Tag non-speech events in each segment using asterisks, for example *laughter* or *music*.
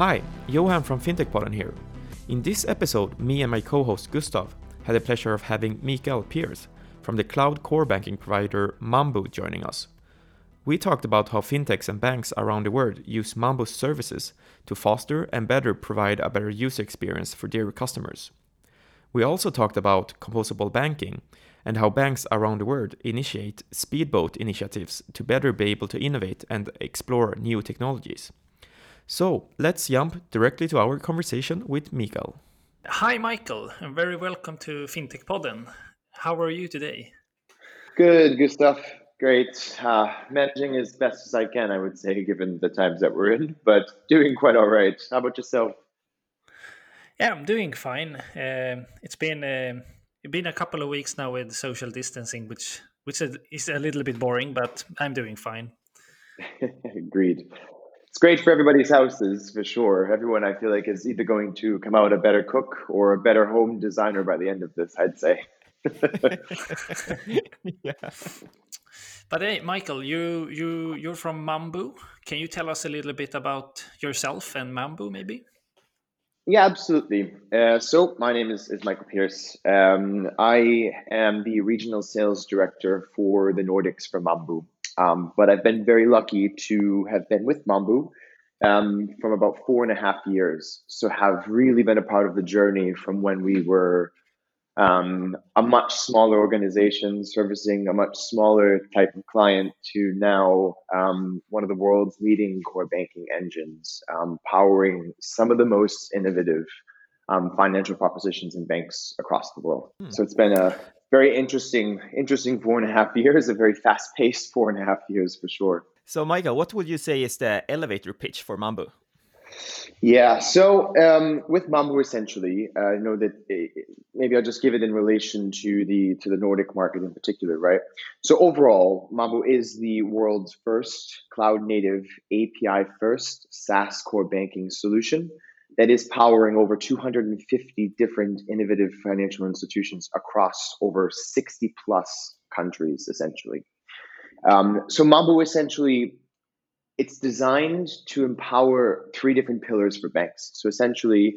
Hi, Johan from FinTechPodden here. In this episode, me and my co-host Gustav had the pleasure of having Mikael Pierce from the cloud core banking provider Mambu joining us. We talked about how fintechs and banks around the world use Mambu's services to foster and better provide a better user experience for their customers. We also talked about composable banking and how banks around the world initiate speedboat initiatives to better be able to innovate and explore new technologies. So let's jump directly to our conversation with Mikael. Hi, Michael, and very welcome to FinTech Podden. How are you today? Good, Gustav. Great. Uh, managing as best as I can, I would say, given the times that we're in, but doing quite all right. How about yourself? Yeah, I'm doing fine. Uh, it's been uh, been a couple of weeks now with social distancing, which which is a little bit boring, but I'm doing fine. *laughs* Agreed. It's great for everybody's houses for sure. Everyone, I feel like, is either going to come out a better cook or a better home designer by the end of this. I'd say. *laughs* yeah. But hey, Michael, you you you're from Mambu. Can you tell us a little bit about yourself and Mambu, maybe? Yeah, absolutely. Uh, so my name is, is Michael Pierce. Um, I am the regional sales director for the Nordics for Mambu. Um, but I've been very lucky to have been with Mambu um, from about four and a half years. So have really been a part of the journey from when we were um, a much smaller organization servicing a much smaller type of client to now um, one of the world's leading core banking engines, um, powering some of the most innovative um, financial propositions in banks across the world. Hmm. So it's been a very interesting, interesting four and a half years, a very fast-paced four and a half years for sure. So, Michael, what would you say is the elevator pitch for Mambu? Yeah. So um, with Mambu, essentially, uh, I know that it, maybe I'll just give it in relation to the to the Nordic market in particular, right? So overall, Mambu is the world's first cloud native API first SaaS core banking solution that is powering over 250 different innovative financial institutions across over 60 plus countries, essentially. Um, so Mambu essentially it's designed to empower three different pillars for banks. So essentially,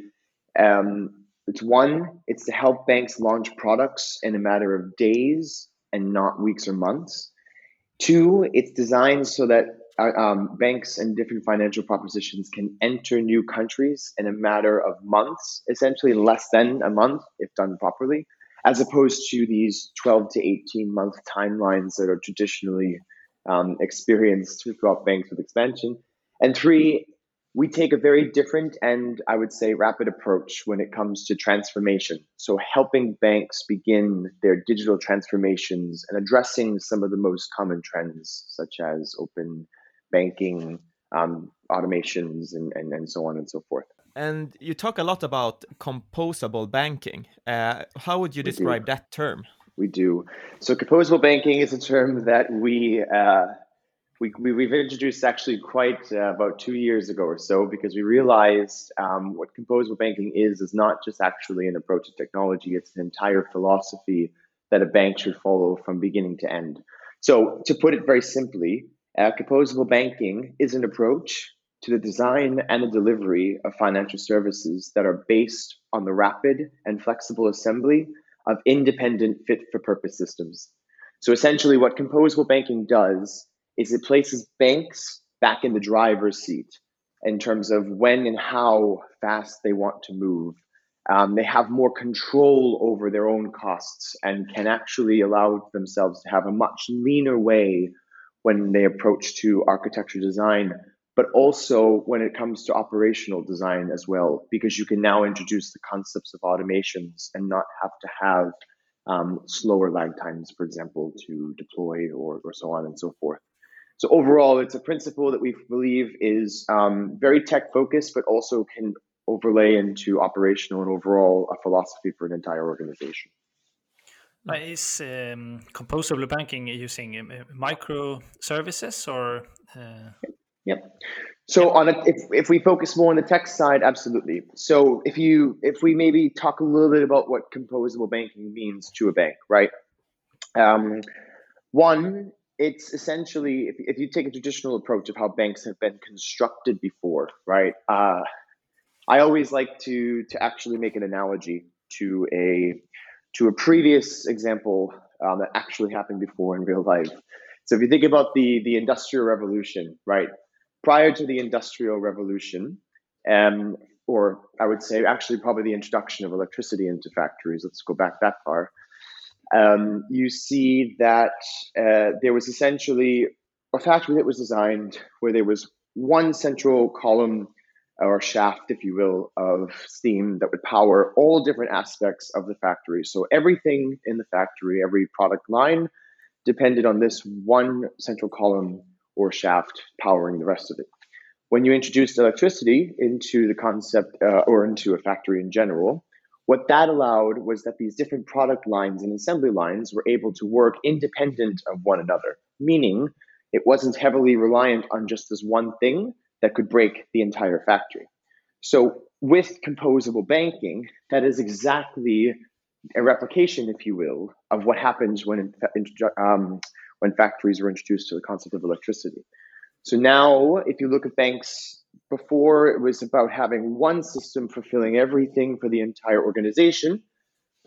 um, it's one, it's to help banks launch products in a matter of days and not weeks or months. Two, it's designed so that um, banks and different financial propositions can enter new countries in a matter of months, essentially less than a month if done properly, as opposed to these 12 to 18 month timelines that are traditionally um, experienced throughout banks with expansion. And three, we take a very different and I would say rapid approach when it comes to transformation. So, helping banks begin their digital transformations and addressing some of the most common trends, such as open banking, um, automations, and, and, and so on and so forth. And you talk a lot about composable banking. Uh, how would you describe that term? we do. So composable banking is a term that we uh, we, we have introduced actually quite uh, about two years ago or so because we realized um, what composable banking is is not just actually an approach to technology; it's an entire philosophy that a bank should follow from beginning to end. So to put it very simply, uh, composable banking is an approach to the design and the delivery of financial services that are based on the rapid and flexible assembly of independent fit for purpose systems. So essentially, what composable banking does is it places banks back in the driver's seat in terms of when and how fast they want to move. Um, they have more control over their own costs and can actually allow themselves to have a much leaner way when they approach to architecture design but also when it comes to operational design as well, because you can now introduce the concepts of automations and not have to have um, slower lag times, for example, to deploy or, or so on and so forth. So overall, it's a principle that we believe is um, very tech focused, but also can overlay into operational and overall a philosophy for an entire organization. Is um, composable banking using um, microservices or? Uh... Yep. So on a, if if we focus more on the tech side, absolutely. So if you if we maybe talk a little bit about what composable banking means to a bank, right? Um, one, it's essentially if if you take a traditional approach of how banks have been constructed before, right? Uh, I always like to to actually make an analogy to a to a previous example um, that actually happened before in real life. So if you think about the the industrial revolution, right? Prior to the industrial revolution, um, or I would say actually probably the introduction of electricity into factories. Let's go back that far. Um, you see that uh, there was essentially a factory that was designed where there was one central column or shaft, if you will, of steam that would power all different aspects of the factory. So everything in the factory, every product line, depended on this one central column or shaft powering the rest of it. When you introduced electricity into the concept uh, or into a factory in general, what that allowed was that these different product lines and assembly lines were able to work independent of one another, meaning it wasn't heavily reliant on just this one thing that could break the entire factory. So, with composable banking, that is exactly a replication, if you will, of what happens when um, when factories were introduced to the concept of electricity. So now, if you look at banks, before it was about having one system fulfilling everything for the entire organization.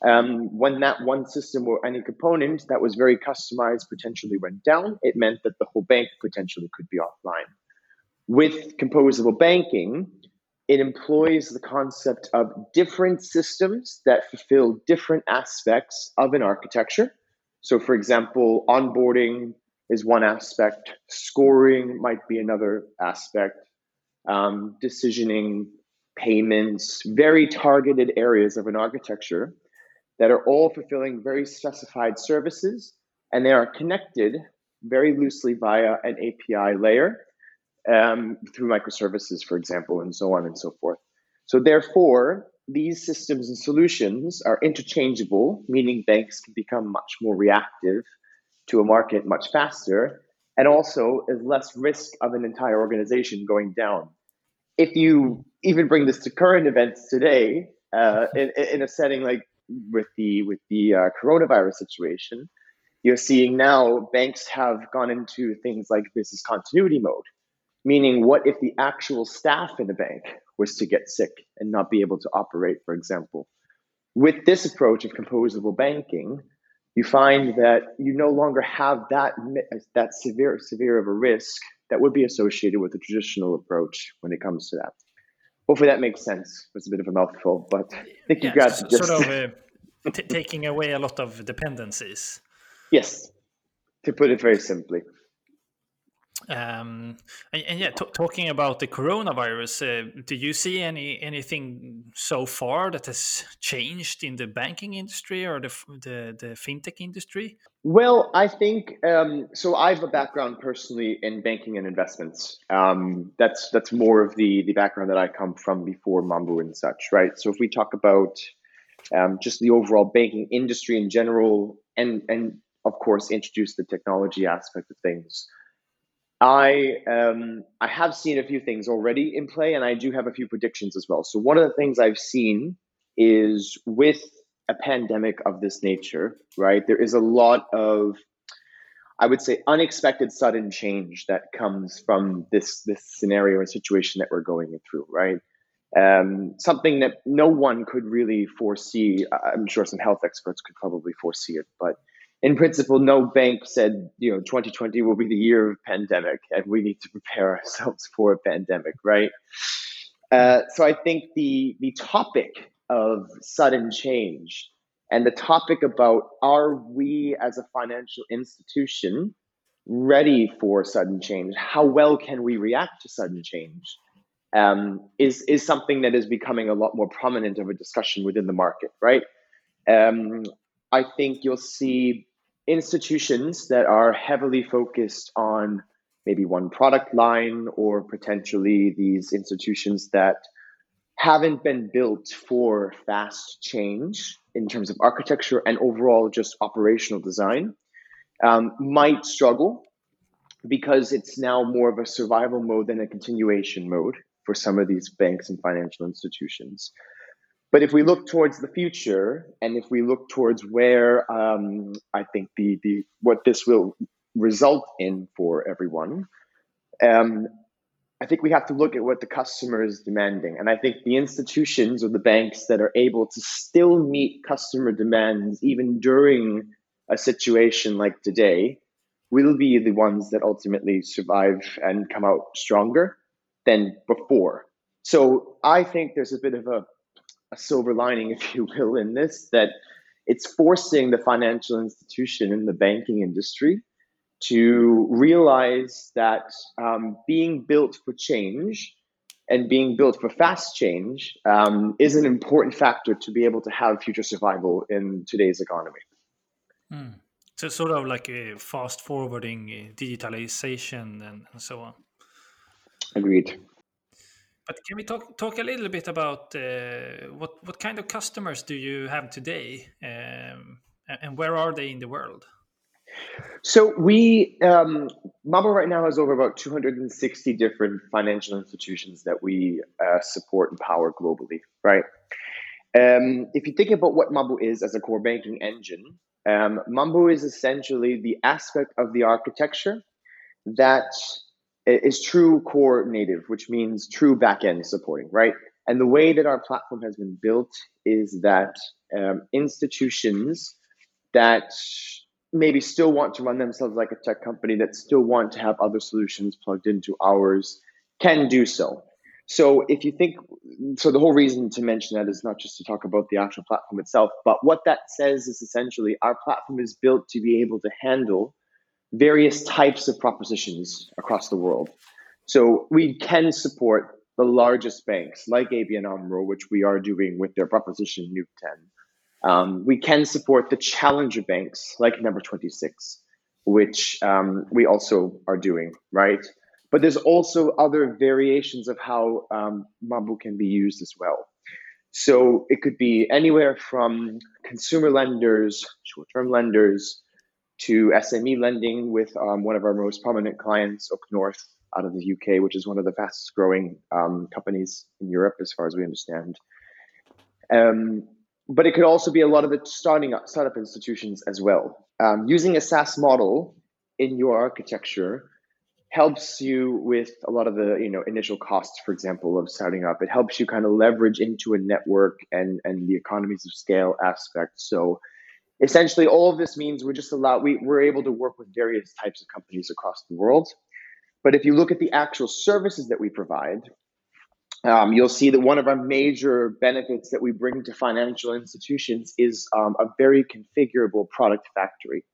Um, when that one system or any component that was very customized potentially went down, it meant that the whole bank potentially could be offline. With composable banking, it employs the concept of different systems that fulfill different aspects of an architecture. So, for example, onboarding is one aspect, scoring might be another aspect, um, decisioning, payments, very targeted areas of an architecture that are all fulfilling very specified services, and they are connected very loosely via an API layer um, through microservices, for example, and so on and so forth. So, therefore, these systems and solutions are interchangeable, meaning banks can become much more reactive to a market much faster, and also is less risk of an entire organization going down. If you even bring this to current events today, uh, in, in, a setting like with the with the uh, coronavirus situation, you're seeing now banks have gone into things like business continuity mode, Meaning, what if the actual staff in the bank was to get sick and not be able to operate, for example? With this approach of composable banking, you find that you no longer have that that severe severe of a risk that would be associated with a traditional approach when it comes to that. Hopefully that makes sense. It's a bit of a mouthful, but I think yeah, you got sort of *laughs* uh, taking away a lot of dependencies. Yes, to put it very simply. Um, and, and, yeah, talking about the coronavirus, uh, do you see any anything so far that has changed in the banking industry or the the, the fintech industry? Well, I think um, so. I have a background personally in banking and investments. Um, that's that's more of the the background that I come from before Mambu and such, right? So if we talk about um, just the overall banking industry in general, and and of course introduce the technology aspect of things. I um, I have seen a few things already in play, and I do have a few predictions as well. So one of the things I've seen is with a pandemic of this nature, right? There is a lot of I would say unexpected sudden change that comes from this this scenario and situation that we're going through, right? Um, something that no one could really foresee. I'm sure some health experts could probably foresee it, but in principle, no bank said, you know, 2020 will be the year of pandemic and we need to prepare ourselves *laughs* for a pandemic, right? Uh, so I think the the topic of sudden change and the topic about are we as a financial institution ready for sudden change? How well can we react to sudden change? Um, is is something that is becoming a lot more prominent of a discussion within the market, right? Um, I think you'll see institutions that are heavily focused on maybe one product line or potentially these institutions that haven't been built for fast change in terms of architecture and overall just operational design um, might struggle because it's now more of a survival mode than a continuation mode for some of these banks and financial institutions. But if we look towards the future, and if we look towards where um, I think the the what this will result in for everyone, um, I think we have to look at what the customer is demanding. And I think the institutions or the banks that are able to still meet customer demands even during a situation like today will be the ones that ultimately survive and come out stronger than before. So I think there's a bit of a, a silver lining, *laughs* if you will, in this that it's forcing the financial institution and the banking industry to realize that um, being built for change and being built for fast change um, is an important factor to be able to have future survival in today's economy. Mm. So, sort of like a fast forwarding uh, digitalization and, and so on. Agreed. But can we talk talk a little bit about uh, what what kind of customers do you have today, um, and where are they in the world? So we um, Mambu right now has over about 260 different financial institutions that we uh, support and power globally. Right. Um, if you think about what Mambu is as a core banking engine, um, Mambu is essentially the aspect of the architecture that is true core native, which means true backend supporting, right? And the way that our platform has been built is that um, institutions that maybe still want to run themselves like a tech company that still want to have other solutions plugged into ours can do so. So if you think so the whole reason to mention that is not just to talk about the actual platform itself, but what that says is essentially our platform is built to be able to handle various types of propositions across the world. So we can support the largest banks like ABN AMRO, which we are doing with their proposition New 10. Um, we can support the challenger banks like Number 26, which um, we also are doing, right? But there's also other variations of how um, Mambu can be used as well. So it could be anywhere from consumer lenders, short term lenders, to SME lending with um, one of our most prominent clients, OakNorth, out of the UK, which is one of the fastest growing um, companies in Europe, as far as we understand. Um, but it could also be a lot of the starting up startup institutions as well. Um, using a SaaS model in your architecture helps you with a lot of the you know initial costs, for example, of starting up. It helps you kind of leverage into a network and and the economies of scale aspect. So essentially all of this means we're just allowed we, we're able to work with various types of companies across the world. But if you look at the actual services that we provide um, you'll see that one of our major benefits that we bring to financial institutions is um, a very configurable product factory.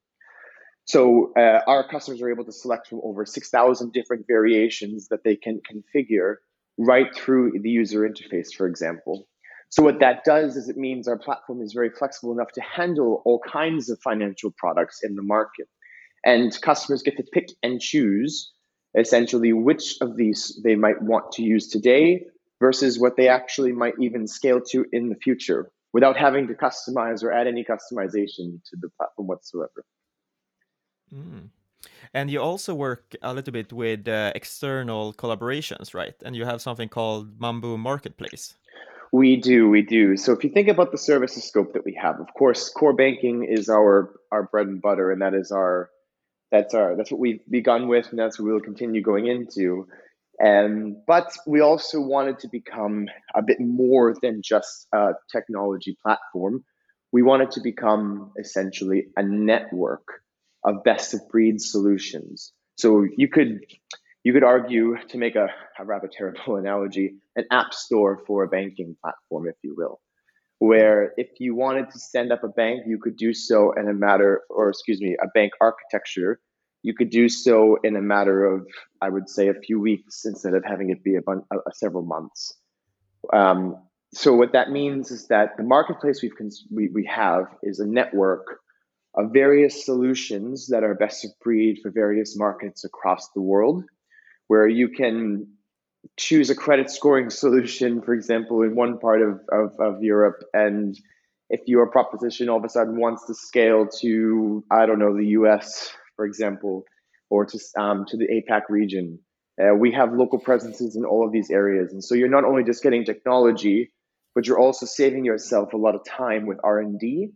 So uh, our customers are able to select from over 6000 different variations that they can configure right through the user interface for example so what that does is it means our platform is very flexible enough to handle all kinds of financial products in the market. And customers get to pick and choose essentially which of these they might want to use today versus what they actually might even scale to in the future without having to customize or add any customization to the platform whatsoever. Mm. And you also work a little bit with uh, external collaborations, right? And you have something called Mambu Marketplace. We do, we do. So if you think about the services scope that we have, of course, core banking is our our bread and butter, and that is our that's our that's what we've begun with, and that's what we'll continue going into. And but we also wanted to become a bit more than just a technology platform. We wanted to become essentially a network of best of breed solutions. So you could you could argue, to make a, a rather terrible *laughs* analogy, an app store for a banking platform, if you will, where if you wanted to stand up a bank, you could do so in a matter, or excuse me, a bank architecture, you could do so in a matter of, I would say, a few weeks instead of having it be a, a, a several months. Um, so what that means is that the marketplace we've cons- we, we have is a network of various solutions that are best of breed for various markets across the world where you can choose a credit scoring *laughs* solution, for example, in one part of, of, of Europe. And if your proposition all of a sudden wants to scale to, I don't know, the US, for example, or to, um, to the APAC region, uh, we have local presences in all of these areas. And so you're not only just getting technology, but you're also saving yourself a lot of time with R&D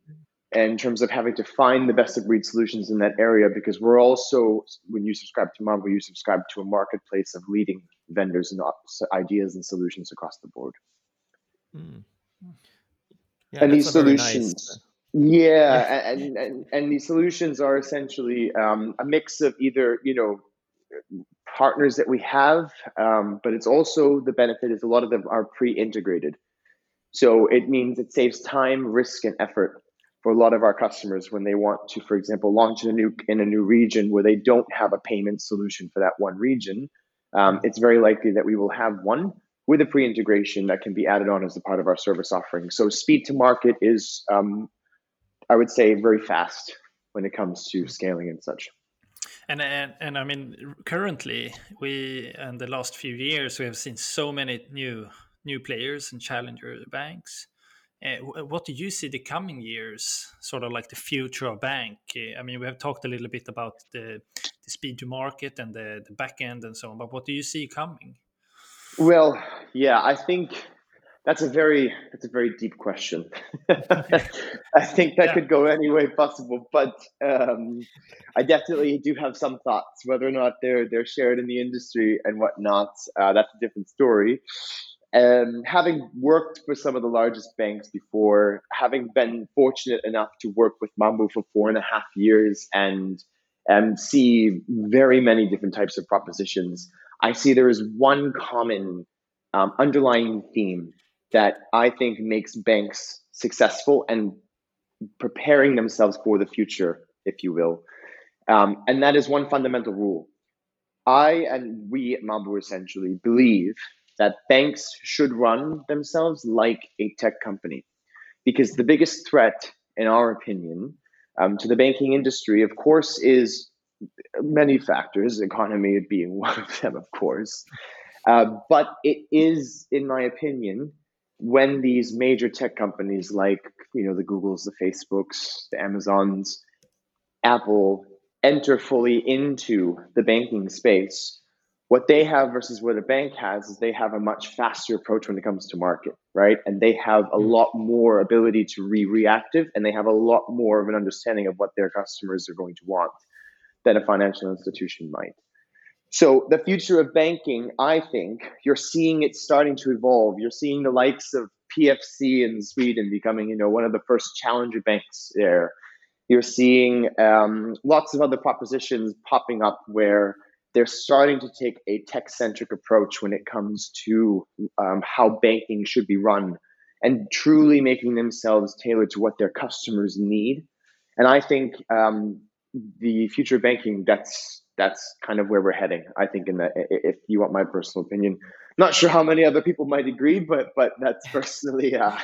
in terms of having to find the best of breed solutions in that area because we're also when you subscribe to Mambu, you subscribe to a marketplace of leading vendors and ideas and solutions across the board. Mm. Yeah, and these solutions, nice... yeah, yeah. And, and and these solutions are essentially um, a mix of either you know partners that we have, um, but it's also the benefit is a lot of them are pre-integrated. So it means it saves time, risk, and effort for a lot of our customers when they want to, for example, launch in a new in a new region where they don't have a payment solution for that one region. Um, it's very likely that we will have one with a pre-integration that can be added on as a part of our service offering. So speed to market is, um, I would say, very fast when it comes to scaling and such. And, and and I mean, currently we in the last few years we have seen so many new new players and challenger banks. Uh, what do you see the coming years, sort of like the future of bank? Uh, I mean, we have talked a little bit about the, the speed to market and the, the back end and so on, but what do you see coming? Well, yeah, I think that's a very that's a very deep question. *laughs* I think that yeah. could go any way possible, but um, I definitely do have some thoughts. Whether or not they're they're shared in the industry and whatnot, uh, that's a different story. Um, having worked for some of the largest banks before, having been fortunate enough to work with Mambu for four and a half years and um, see very many different types of propositions, I see there is one common um, underlying theme that I think makes banks successful and preparing themselves for the future, if you will. Um, and that is one fundamental rule. I and we at Mambu essentially believe that banks should run themselves like a tech company. Because the biggest threat, in our opinion, um, to the banking industry, of course, is many factors, economy being *laughs* one of them, of course. Uh, but it is, in my opinion, when these major tech companies like you know the Googles, the Facebooks, the Amazons, Apple enter fully into the banking space, what they have versus what a bank has is they have a much faster approach when it comes to market, right? And they have a mm. lot more ability to be reactive and they have a lot more of an understanding of what their customers are going to want than a financial institution might. So the future of banking, I think, you're seeing it starting to evolve. You're seeing the likes of PFC in Sweden becoming, you know, one of the first challenger banks there. You're seeing um, lots of other propositions popping up where they're starting to take a tech centric approach when it comes to um, how banking should be run and truly making themselves tailored to what their customers need. And I think um, the future of banking, that's that's kind of where we're heading. I think in that, if you want my personal opinion, not sure how many other people might agree, but but that's personally uh,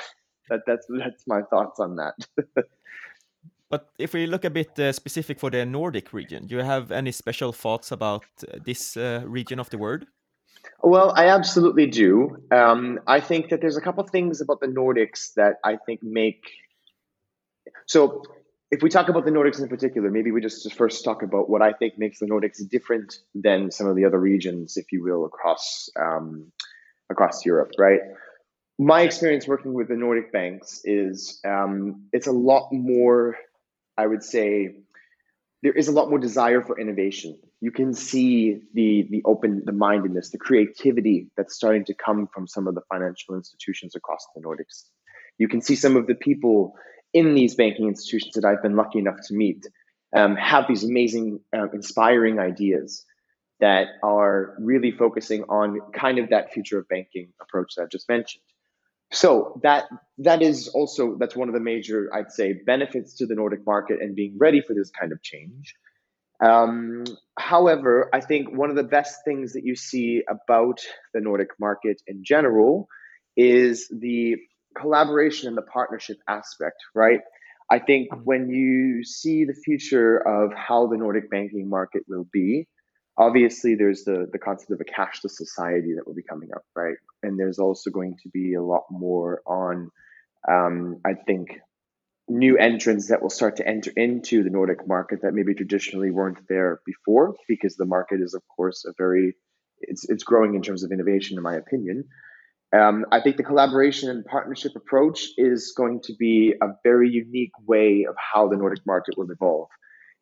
that that's that's my thoughts on that. *laughs* But if we look a bit uh, specific for the Nordic region, do you have any special thoughts about uh, this uh, region of the world? Well, I absolutely do. Um, I think that there's a couple of things about the Nordics that I think make. So, if we talk about the Nordics in particular, maybe we just first talk about what I think makes the Nordics different than some of the other regions, if you will, across um, across Europe, right? My experience working with the Nordic banks is um, it's a lot more I would say there is a lot more desire for innovation. You can see the the open the mindedness, the creativity that's starting to come from some of the financial institutions across the Nordics. You can see some of the people in these banking institutions that I've been lucky enough to meet um, have these amazing, uh, inspiring ideas that are really focusing on kind of that future of banking approach that I just mentioned. So that that is also that's one of the major I'd say benefits to the Nordic market and being ready for this kind of change. Um, however, I think one of the best things that you see about the Nordic market in general is the collaboration and the partnership aspect, right? I think when you see the future of how the Nordic banking market will be, obviously there's the the concept of a cashless society that will be coming up right? And there's also going to be a lot more on um, i think new entrants that will start to enter into the nordic market that maybe traditionally weren't there before because the market is of course a very it's, it's growing in terms of innovation in my opinion. Um, i think the collaboration and partnership approach is going to be a very unique way of how the nordic market will evolve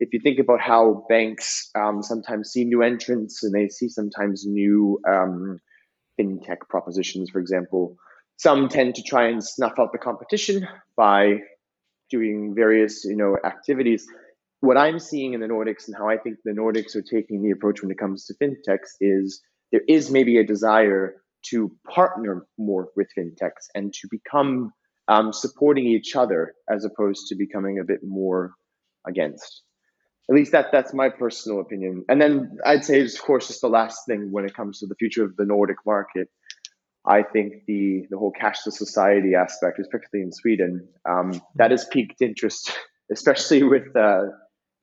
if you think about how banks um, sometimes see new entrants and they see sometimes new um, fintech propositions, for example, some tend to try and snuff out the competition by doing various you know activities. What I'm seeing in the Nordics and how I think the Nordics are taking the approach when it comes to fintechs is there is maybe a desire to partner more with fintechs and to become um, supporting each other as opposed to becoming a bit more against. At least that that's my personal opinion. And then I'd say, of course, just the last thing when it comes to the future of the Nordic market. I think the the whole cashless society aspect, especially in Sweden, um, that has piqued interest, *laughs* especially with uh,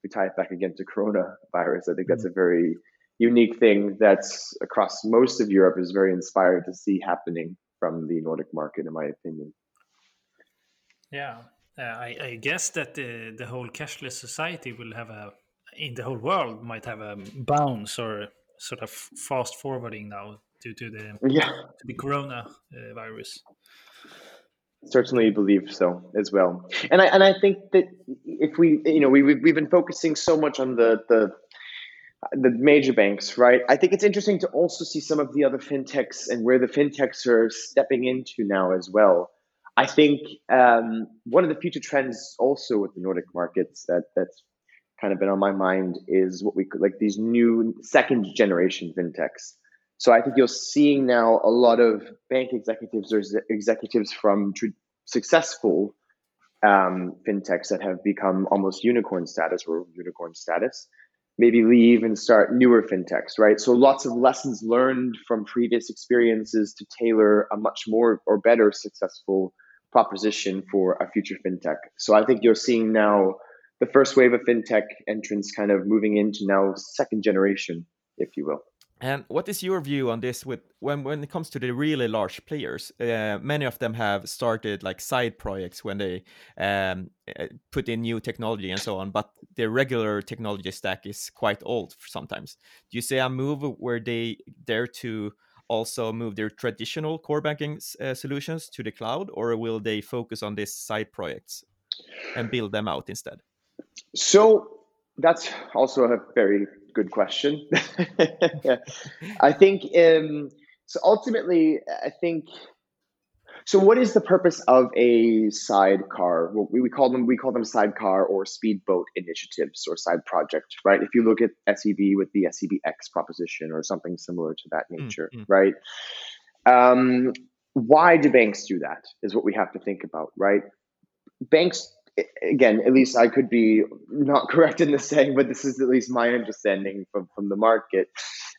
we tie it back again to coronavirus. I think that's a very unique thing that's across most of Europe is very inspired to see happening from the Nordic market, in my opinion. Yeah, uh, I, I, guess that the the whole cashless society will have a in the whole world might have a bounce or sort of fast forwarding now due to the yeah to the corona uh, virus. Certainly believe so as well, and I and I think that if we you know we we've, we've been focusing so much on the the the major banks, right? I think it's interesting to also see some of the other fintechs and where the fintechs are stepping into now as well. I think um, one of the future trends also with the Nordic markets that that's kind of been on my mind is what we could like these new second generation fintechs. So I think you're seeing now a lot of bank executives or executives from tr- successful um, fintechs that have become almost unicorn status or unicorn status maybe leave and start newer fintechs, right? So lots of lessons learned from previous experiences to tailor a much more or better successful proposition for a future fintech. So I think you're seeing now the first wave of fintech entrants kind of moving into now second generation, if you will. And what is your view on this? With when when it comes to the really large players, uh, many of them have started like side projects when they um, uh, put in new technology and so on. But the regular technology stack is quite old sometimes. Do you see a move where they dare to also move their traditional core banking uh, solutions to the cloud, or will they focus on these side projects and build them out instead? So that's also a very good question. *laughs* I think um, so. Ultimately, I think so. What is the purpose of a sidecar? Well, we, we call them we call them sidecar or speedboat initiatives or side project, right? If you look at SEB with the SEBX proposition or something similar to that mm, nature, mm-hmm. right? Um, why do banks do that? Is what we have to think about, right? Banks again, at least I could be not *laughs* correct in this saying, but this is at least my understanding from, from the market.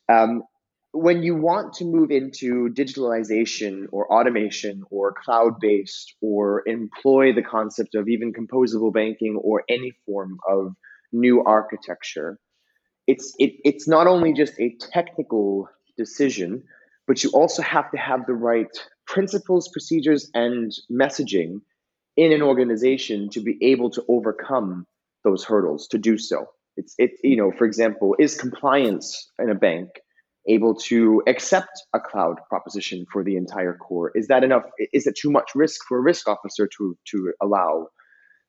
Um, when you want to move into digitalization or automation or cloud based or employ the concept of even composable banking or any form of new architecture, it's, it, it's not only just a technical decision, but you also have to have the right principles, procedures, and messaging in an organization to be able to overcome those hurdles to do so. It's it you know, for example, is compliance in a bank able to accept a cloud proposition for the entire core? Is that enough? Is it too much risk for a risk officer to to allow?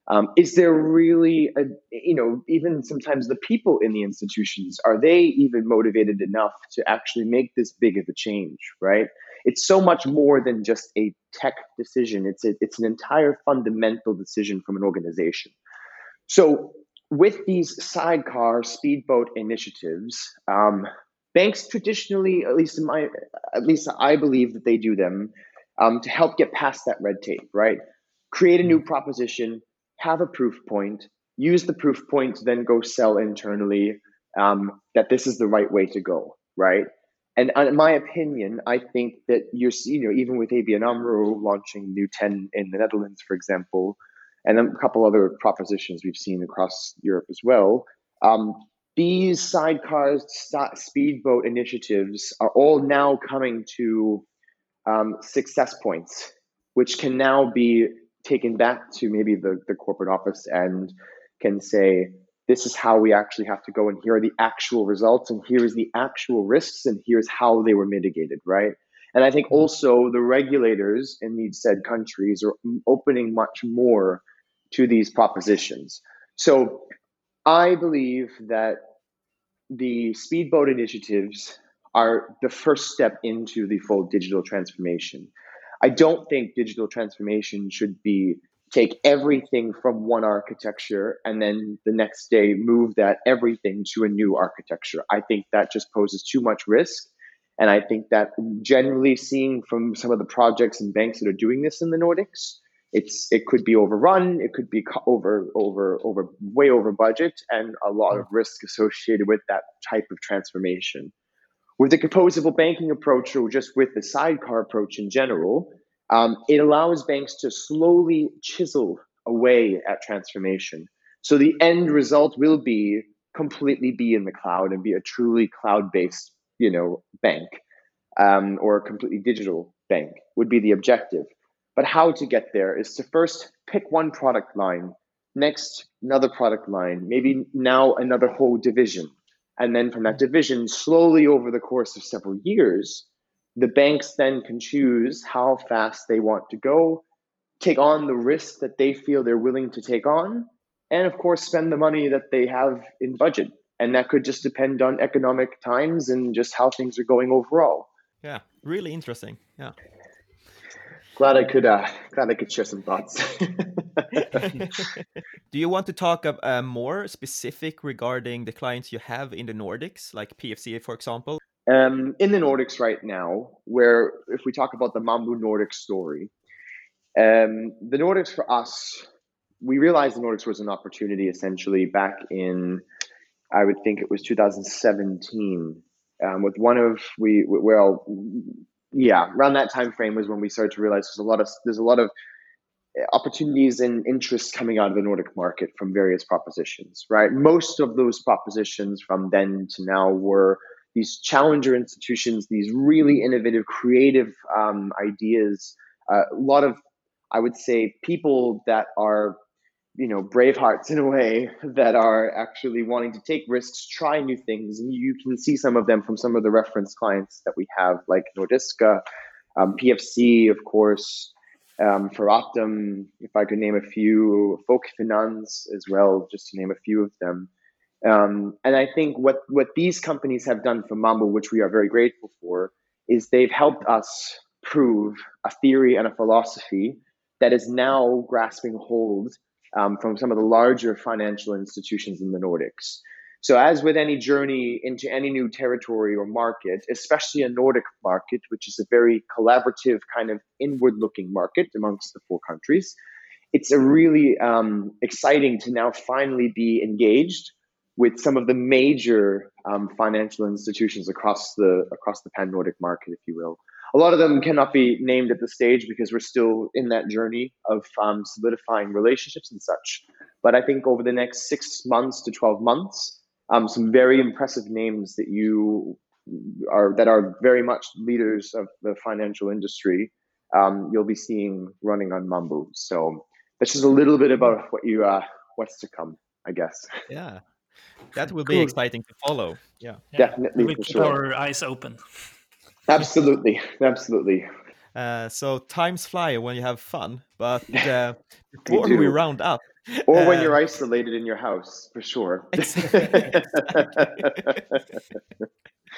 Um, is there really, a, you know, even sometimes the people in the institutions are they even motivated enough to actually make this big of a change, right? it's so much more than just a tech decision. It's a, it's an entire fundamental decision from an organization. So with these sidecar speedboat initiatives, um, banks traditionally, at least in my, at least I believe that they do them um, to help get past that red tape. Right, create a new proposition, have a proof point, use the proof point to then go sell internally um, that this is the right way to go. Right, and in my opinion, I think that you're, you know, even with ABN AMRO launching New 10 in the Netherlands, for example, and a couple other propositions we've seen across Europe as well, um, these sidecar speedboat initiatives are all now coming to um, success points, which can now be taken back to maybe the, the corporate office and can say, this is how we actually have to go and here are the actual results and here is the actual risks and here's how they were mitigated right and i think mm-hmm. also the regulators in these said countries are opening much more to these propositions so I believe that the speedboat initiatives are the first step into the full digital transformation. I don't think digital transformation should be take everything from one architecture and then the next day move that everything to a new architecture. I think that just poses too much risk. And I think that generally seeing from some of the projects and banks that are doing this in the Nordics, it's it could be overrun, it could be over over over way over budget, and a lot of risk associated with that type of transformation. With the composable banking approach, or just with the sidecar approach in general, um, it allows banks to slowly chisel away at transformation. So the end result will be completely be in the cloud and be a truly cloud-based, you know, bank um, or a completely digital bank would be the objective. But how to get there is to first pick one product line, next another product line, maybe now another whole division, and then from that division, slowly over the course of several years, the banks then can choose how fast they want to go, take on the risk that they feel they're willing to take on, and of course, spend the money that they have in budget. And that could just depend on economic times and just how things are going overall. Yeah, really interesting. Yeah. Glad I could uh, glad I could share some thoughts. *laughs* Do you want to talk uh, more specific regarding the clients you have in the Nordics, like PFC, for example? Um, in the Nordics right now, where if we talk about the Mambu Nordic story, um, the Nordics for us, we realized the Nordics was an opportunity essentially back in, I would think it was 2017, um, with one of we well, yeah, around that time frame was when we started to realize there's a lot of there's a lot of opportunities and interests coming out of the Nordic market from various propositions, right? Most of those propositions from then to now were these challenger institutions, these really innovative, creative um, ideas. Uh, a lot of, I would say, people that are, you know, brave hearts in a way that are actually wanting to take risks, try new things. And you can see some of them from some of the reference clients that we have, like Nordiska, um, PFC, of course, um, for Optum, if I could name a few, Folk Finance as well, just to name a few of them. Um, and I think what, what these companies have done for Mambu, which we are very grateful for, is they've helped us prove a theory and a philosophy that is now grasping hold um, from some of the larger financial institutions in the Nordics. So, as with any journey into any new territory or market, especially a Nordic market, which is a very collaborative, kind of inward looking market amongst the four countries, it's a really um, exciting to now finally be engaged with some of the major um, financial institutions across the across the pan Nordic market, if you will. A lot of them cannot be named at the stage because we're still in that journey of um, solidifying relationships and such. But I think over the next six months to twelve months, um, some very impressive names that you are that are very much leaders of the financial industry. Um, you'll be seeing running on Mambu. So that's just a little bit about what you uh, what's to come, I guess. Yeah, that will cool. be exciting to follow. Yeah, yeah. definitely. We keep sure. our eyes open. Absolutely, absolutely. Uh, so times fly when you have fun, but *laughs* uh, before we round up, or when you're uh, isolated in your house, for sure. *laughs*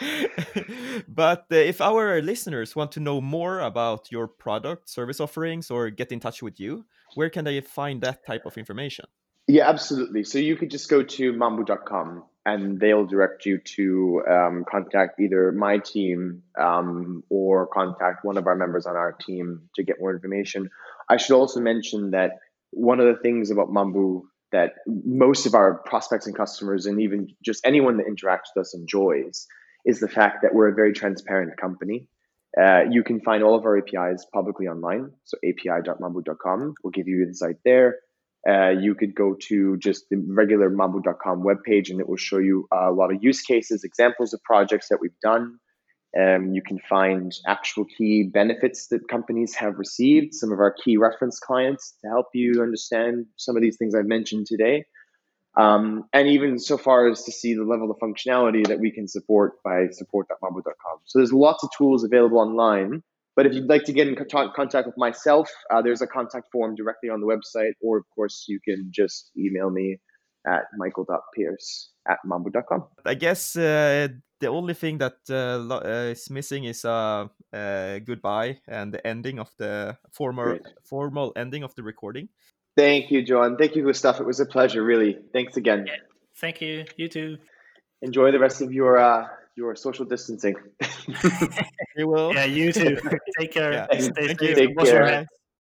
*laughs* but uh, if our listeners want to know more about your product, service offerings, or get in touch with you, where can they find that type of information? Yeah, absolutely. So you could just go to mambu.com and they'll direct you to um, contact either my team um, or contact one of our members on our team to get more information. I should also mention that one of the things about Mambu that most of our prospects and customers, and even just anyone that interacts with us, enjoys is the fact that we're a very transparent company. Uh, you can find all of our APIs publicly online. So api.mambu.com will give you insight there. Uh, you could go to just the regular mambu.com webpage and it will show you a lot of use cases, examples of projects that we've done. Um, you can find actual key benefits that companies have received, some of our key reference clients to help you understand some of these things I've mentioned today. Um, and even so far as to see the level of functionality that we can support by support.mambu.com. So there's lots of tools available online but if you'd like to get in contact with myself, uh, there's a contact form directly on the website, or of course, you can just email me at michael.pierce at mambu.com. I guess uh, the only thing that uh, uh, is missing is a uh, goodbye and the ending of the formal Great. formal ending of the recording. Thank you, John. Thank you, Gustav. It was a pleasure, really. Thanks again. Thank you. You too. Enjoy the rest of your your social distancing. *laughs* you will. Yeah, you too. *laughs* Take care. Yeah. Stay Thank safe. You. Take care.